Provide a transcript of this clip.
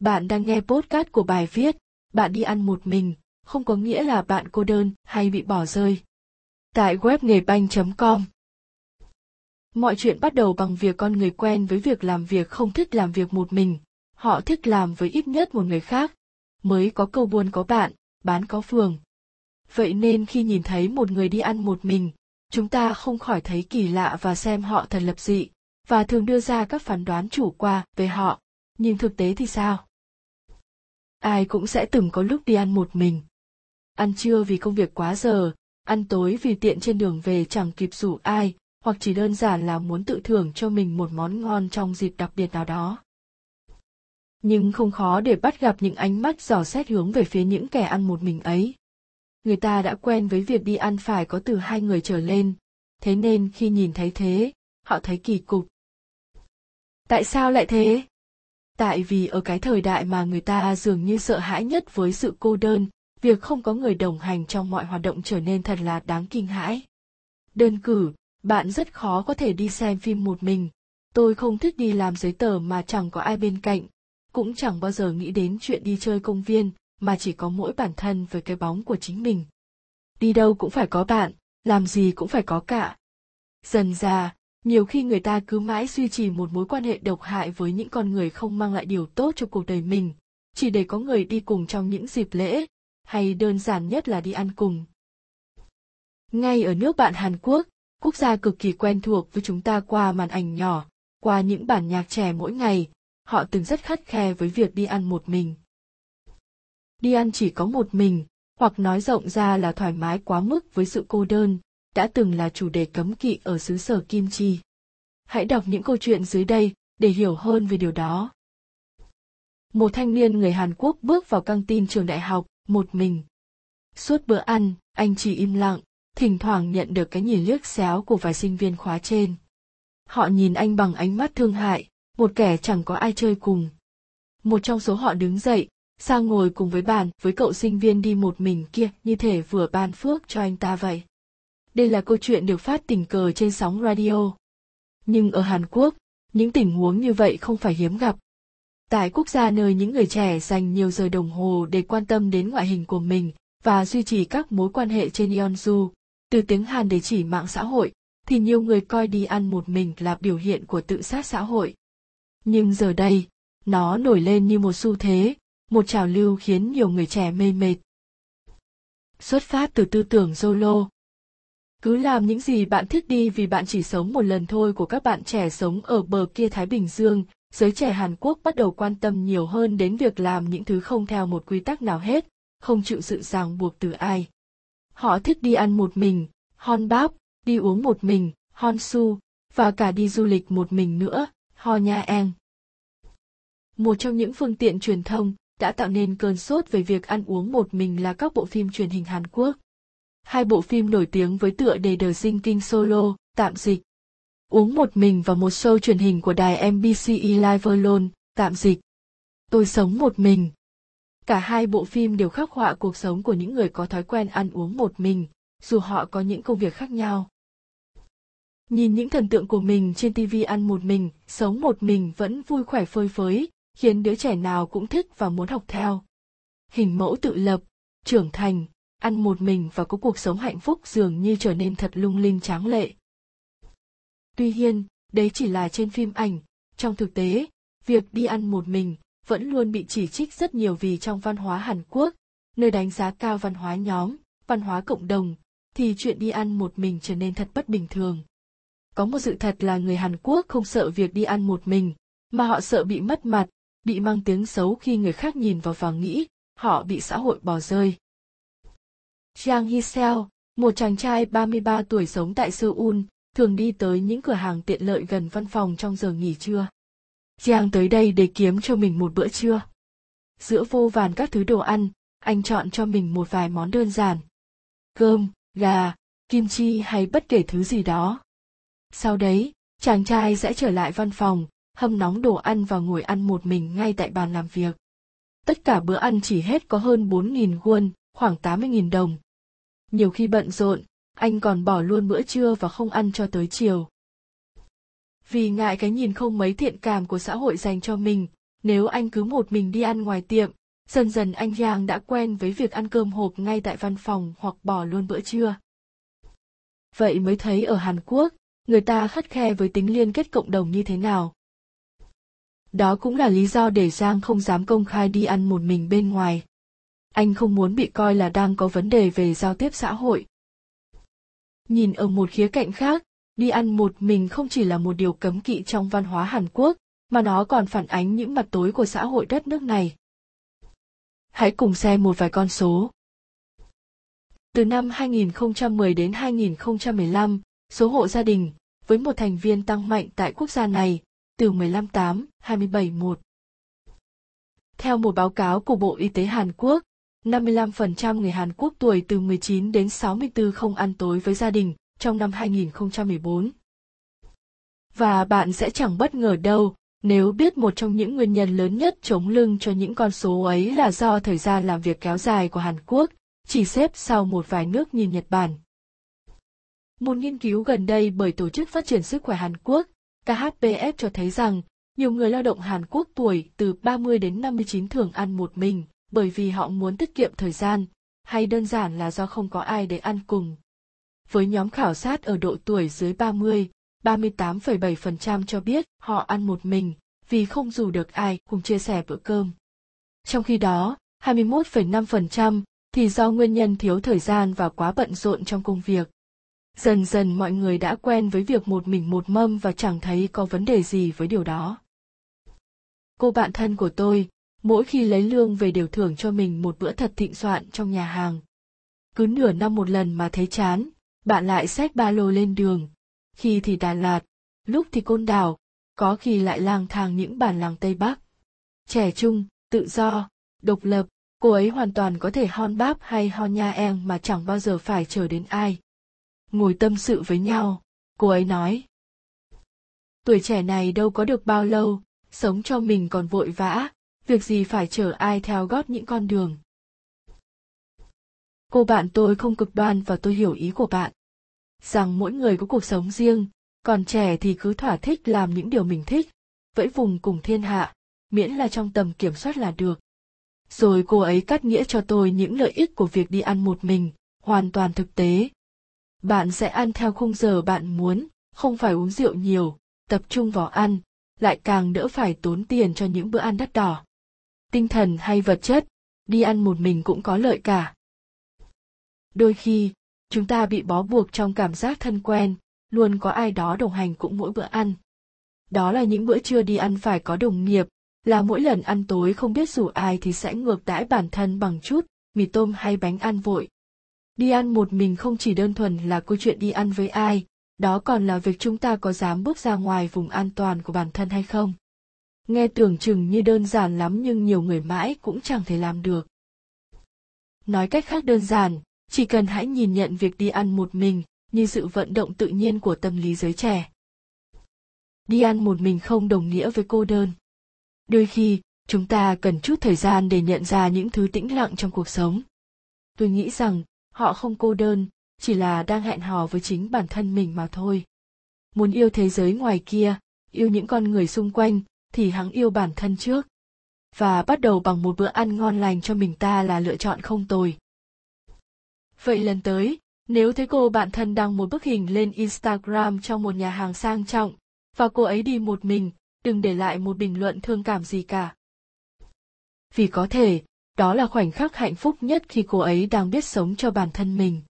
Bạn đang nghe podcast của bài viết Bạn đi ăn một mình, không có nghĩa là bạn cô đơn hay bị bỏ rơi. Tại web nghề banh.com Mọi chuyện bắt đầu bằng việc con người quen với việc làm việc không thích làm việc một mình. Họ thích làm với ít nhất một người khác. Mới có câu buôn có bạn, bán có phường. Vậy nên khi nhìn thấy một người đi ăn một mình, chúng ta không khỏi thấy kỳ lạ và xem họ thật lập dị, và thường đưa ra các phán đoán chủ qua về họ. Nhưng thực tế thì sao? Ai cũng sẽ từng có lúc đi ăn một mình. Ăn trưa vì công việc quá giờ, ăn tối vì tiện trên đường về chẳng kịp rủ ai, hoặc chỉ đơn giản là muốn tự thưởng cho mình một món ngon trong dịp đặc biệt nào đó. Nhưng không khó để bắt gặp những ánh mắt dò xét hướng về phía những kẻ ăn một mình ấy. Người ta đã quen với việc đi ăn phải có từ hai người trở lên. Thế nên khi nhìn thấy thế, họ thấy kỳ cục. Tại sao lại thế? Tại vì ở cái thời đại mà người ta dường như sợ hãi nhất với sự cô đơn, việc không có người đồng hành trong mọi hoạt động trở nên thật là đáng kinh hãi. Đơn cử, bạn rất khó có thể đi xem phim một mình. Tôi không thích đi làm giấy tờ mà chẳng có ai bên cạnh. Cũng chẳng bao giờ nghĩ đến chuyện đi chơi công viên, mà chỉ có mỗi bản thân với cái bóng của chính mình. Đi đâu cũng phải có bạn, làm gì cũng phải có cả. Dần già nhiều khi người ta cứ mãi duy trì một mối quan hệ độc hại với những con người không mang lại điều tốt cho cuộc đời mình, chỉ để có người đi cùng trong những dịp lễ, hay đơn giản nhất là đi ăn cùng. Ngay ở nước bạn hàn quốc quốc gia cực kỳ quen thuộc với chúng ta qua màn ảnh nhỏ, qua những bản nhạc trẻ mỗi ngày, họ từng rất khắt khe với việc đi ăn một mình. Đi ăn chỉ có một mình, hoặc nói rộng ra là thoải mái quá mức với sự cô đơn đã từng là chủ đề cấm kỵ ở xứ sở Kim Chi. Hãy đọc những câu chuyện dưới đây để hiểu hơn về điều đó. Một thanh niên người Hàn Quốc bước vào căng tin trường đại học, một mình. Suốt bữa ăn, anh chỉ im lặng, thỉnh thoảng nhận được cái nhìn liếc xéo của vài sinh viên khóa trên. Họ nhìn anh bằng ánh mắt thương hại, một kẻ chẳng có ai chơi cùng. Một trong số họ đứng dậy, sang ngồi cùng với bàn với cậu sinh viên đi một mình kia như thể vừa ban phước cho anh ta vậy. Đây là câu chuyện được phát tình cờ trên sóng radio. Nhưng ở Hàn Quốc, những tình huống như vậy không phải hiếm gặp. Tại quốc gia nơi những người trẻ dành nhiều giờ đồng hồ để quan tâm đến ngoại hình của mình và duy trì các mối quan hệ trên Yeonju, từ tiếng Hàn để chỉ mạng xã hội, thì nhiều người coi đi ăn một mình là biểu hiện của tự sát xã hội. Nhưng giờ đây, nó nổi lên như một xu thế, một trào lưu khiến nhiều người trẻ mê mệt. Xuất phát từ tư tưởng Zolo, cứ làm những gì bạn thích đi vì bạn chỉ sống một lần thôi của các bạn trẻ sống ở bờ kia Thái Bình Dương, giới trẻ Hàn Quốc bắt đầu quan tâm nhiều hơn đến việc làm những thứ không theo một quy tắc nào hết, không chịu sự ràng buộc từ ai. Họ thích đi ăn một mình, hon báp, đi uống một mình, hon su, và cả đi du lịch một mình nữa, ho nha eng. Một trong những phương tiện truyền thông đã tạo nên cơn sốt về việc ăn uống một mình là các bộ phim truyền hình Hàn Quốc hai bộ phim nổi tiếng với tựa đề The Sinking Solo, tạm dịch. Uống một mình và một show truyền hình của đài MBC Live Alone, tạm dịch. Tôi sống một mình. Cả hai bộ phim đều khắc họa cuộc sống của những người có thói quen ăn uống một mình, dù họ có những công việc khác nhau. Nhìn những thần tượng của mình trên TV ăn một mình, sống một mình vẫn vui khỏe phơi phới, khiến đứa trẻ nào cũng thích và muốn học theo. Hình mẫu tự lập, trưởng thành, ăn một mình và có cuộc sống hạnh phúc dường như trở nên thật lung linh tráng lệ. Tuy nhiên, đấy chỉ là trên phim ảnh, trong thực tế, việc đi ăn một mình vẫn luôn bị chỉ trích rất nhiều vì trong văn hóa Hàn Quốc, nơi đánh giá cao văn hóa nhóm, văn hóa cộng đồng, thì chuyện đi ăn một mình trở nên thật bất bình thường. Có một sự thật là người Hàn Quốc không sợ việc đi ăn một mình, mà họ sợ bị mất mặt, bị mang tiếng xấu khi người khác nhìn vào và nghĩ họ bị xã hội bỏ rơi. Jiang Hiseo, một chàng trai 33 tuổi sống tại Seoul, thường đi tới những cửa hàng tiện lợi gần văn phòng trong giờ nghỉ trưa. Jiang tới đây để kiếm cho mình một bữa trưa. Giữa vô vàn các thứ đồ ăn, anh chọn cho mình một vài món đơn giản. Cơm, gà, kim chi hay bất kể thứ gì đó. Sau đấy, chàng trai sẽ trở lại văn phòng, hâm nóng đồ ăn và ngồi ăn một mình ngay tại bàn làm việc. Tất cả bữa ăn chỉ hết có hơn 4.000 won, khoảng 80.000 đồng. Nhiều khi bận rộn, anh còn bỏ luôn bữa trưa và không ăn cho tới chiều. Vì ngại cái nhìn không mấy thiện cảm của xã hội dành cho mình, nếu anh cứ một mình đi ăn ngoài tiệm, dần dần anh Yang đã quen với việc ăn cơm hộp ngay tại văn phòng hoặc bỏ luôn bữa trưa. Vậy mới thấy ở Hàn Quốc, người ta khắt khe với tính liên kết cộng đồng như thế nào. Đó cũng là lý do để Giang không dám công khai đi ăn một mình bên ngoài. Anh không muốn bị coi là đang có vấn đề về giao tiếp xã hội. Nhìn ở một khía cạnh khác, đi ăn một mình không chỉ là một điều cấm kỵ trong văn hóa Hàn Quốc, mà nó còn phản ánh những mặt tối của xã hội đất nước này. Hãy cùng xem một vài con số. Từ năm 2010 đến 2015, số hộ gia đình với một thành viên tăng mạnh tại quốc gia này, từ 15.8, 27.1. Theo một báo cáo của Bộ Y tế Hàn Quốc, 55% người Hàn Quốc tuổi từ 19 đến 64 không ăn tối với gia đình trong năm 2014. Và bạn sẽ chẳng bất ngờ đâu nếu biết một trong những nguyên nhân lớn nhất chống lưng cho những con số ấy là do thời gian làm việc kéo dài của Hàn Quốc, chỉ xếp sau một vài nước như Nhật Bản. Một nghiên cứu gần đây bởi Tổ chức Phát triển Sức khỏe Hàn Quốc, KHPF cho thấy rằng, nhiều người lao động Hàn Quốc tuổi từ 30 đến 59 thường ăn một mình, bởi vì họ muốn tiết kiệm thời gian, hay đơn giản là do không có ai để ăn cùng. Với nhóm khảo sát ở độ tuổi dưới 30, 38,7% cho biết họ ăn một mình vì không dù được ai cùng chia sẻ bữa cơm. Trong khi đó, 21,5% thì do nguyên nhân thiếu thời gian và quá bận rộn trong công việc. Dần dần mọi người đã quen với việc một mình một mâm và chẳng thấy có vấn đề gì với điều đó. Cô bạn thân của tôi, mỗi khi lấy lương về đều thưởng cho mình một bữa thật thịnh soạn trong nhà hàng. Cứ nửa năm một lần mà thấy chán, bạn lại xách ba lô lên đường, khi thì Đà Lạt, lúc thì Côn Đảo, có khi lại lang thang những bản làng Tây Bắc. Trẻ trung, tự do, độc lập, cô ấy hoàn toàn có thể hon báp hay hon nha em mà chẳng bao giờ phải chờ đến ai. Ngồi tâm sự với nhau, cô ấy nói. Tuổi trẻ này đâu có được bao lâu, sống cho mình còn vội vã, việc gì phải chở ai theo gót những con đường. Cô bạn tôi không cực đoan và tôi hiểu ý của bạn rằng mỗi người có cuộc sống riêng, còn trẻ thì cứ thỏa thích làm những điều mình thích, vẫy vùng cùng thiên hạ, miễn là trong tầm kiểm soát là được. Rồi cô ấy cắt nghĩa cho tôi những lợi ích của việc đi ăn một mình, hoàn toàn thực tế. Bạn sẽ ăn theo khung giờ bạn muốn, không phải uống rượu nhiều, tập trung vào ăn, lại càng đỡ phải tốn tiền cho những bữa ăn đắt đỏ. Tinh thần hay vật chất, đi ăn một mình cũng có lợi cả. Đôi khi, chúng ta bị bó buộc trong cảm giác thân quen luôn có ai đó đồng hành cũng mỗi bữa ăn. Đó là những bữa trưa đi ăn phải có đồng nghiệp là mỗi lần ăn tối không biết rủ ai thì sẽ ngược đãi bản thân bằng chút mì tôm hay bánh ăn vội. Đi ăn một mình không chỉ đơn thuần là câu chuyện đi ăn với ai đó còn là việc chúng ta có dám bước ra ngoài vùng an toàn của bản thân hay không? Nghe tưởng chừng như đơn giản lắm nhưng nhiều người mãi cũng chẳng thể làm được. Nói cách khác đơn giản, chỉ cần hãy nhìn nhận việc đi ăn một mình như sự vận động tự nhiên của tâm lý giới trẻ. Đi ăn một mình không đồng nghĩa với cô đơn. Đôi khi, chúng ta cần chút thời gian để nhận ra những thứ tĩnh lặng trong cuộc sống. Tôi nghĩ rằng, họ không cô đơn, chỉ là đang hẹn hò với chính bản thân mình mà thôi. Muốn yêu thế giới ngoài kia, yêu những con người xung quanh thì hắn yêu bản thân trước và bắt đầu bằng một bữa ăn ngon lành cho mình ta là lựa chọn không tồi Vậy lần tới, nếu thấy cô bạn thân đăng một bức hình lên Instagram trong một nhà hàng sang trọng, và cô ấy đi một mình, đừng để lại một bình luận thương cảm gì cả. Vì có thể, đó là khoảnh khắc hạnh phúc nhất khi cô ấy đang biết sống cho bản thân mình.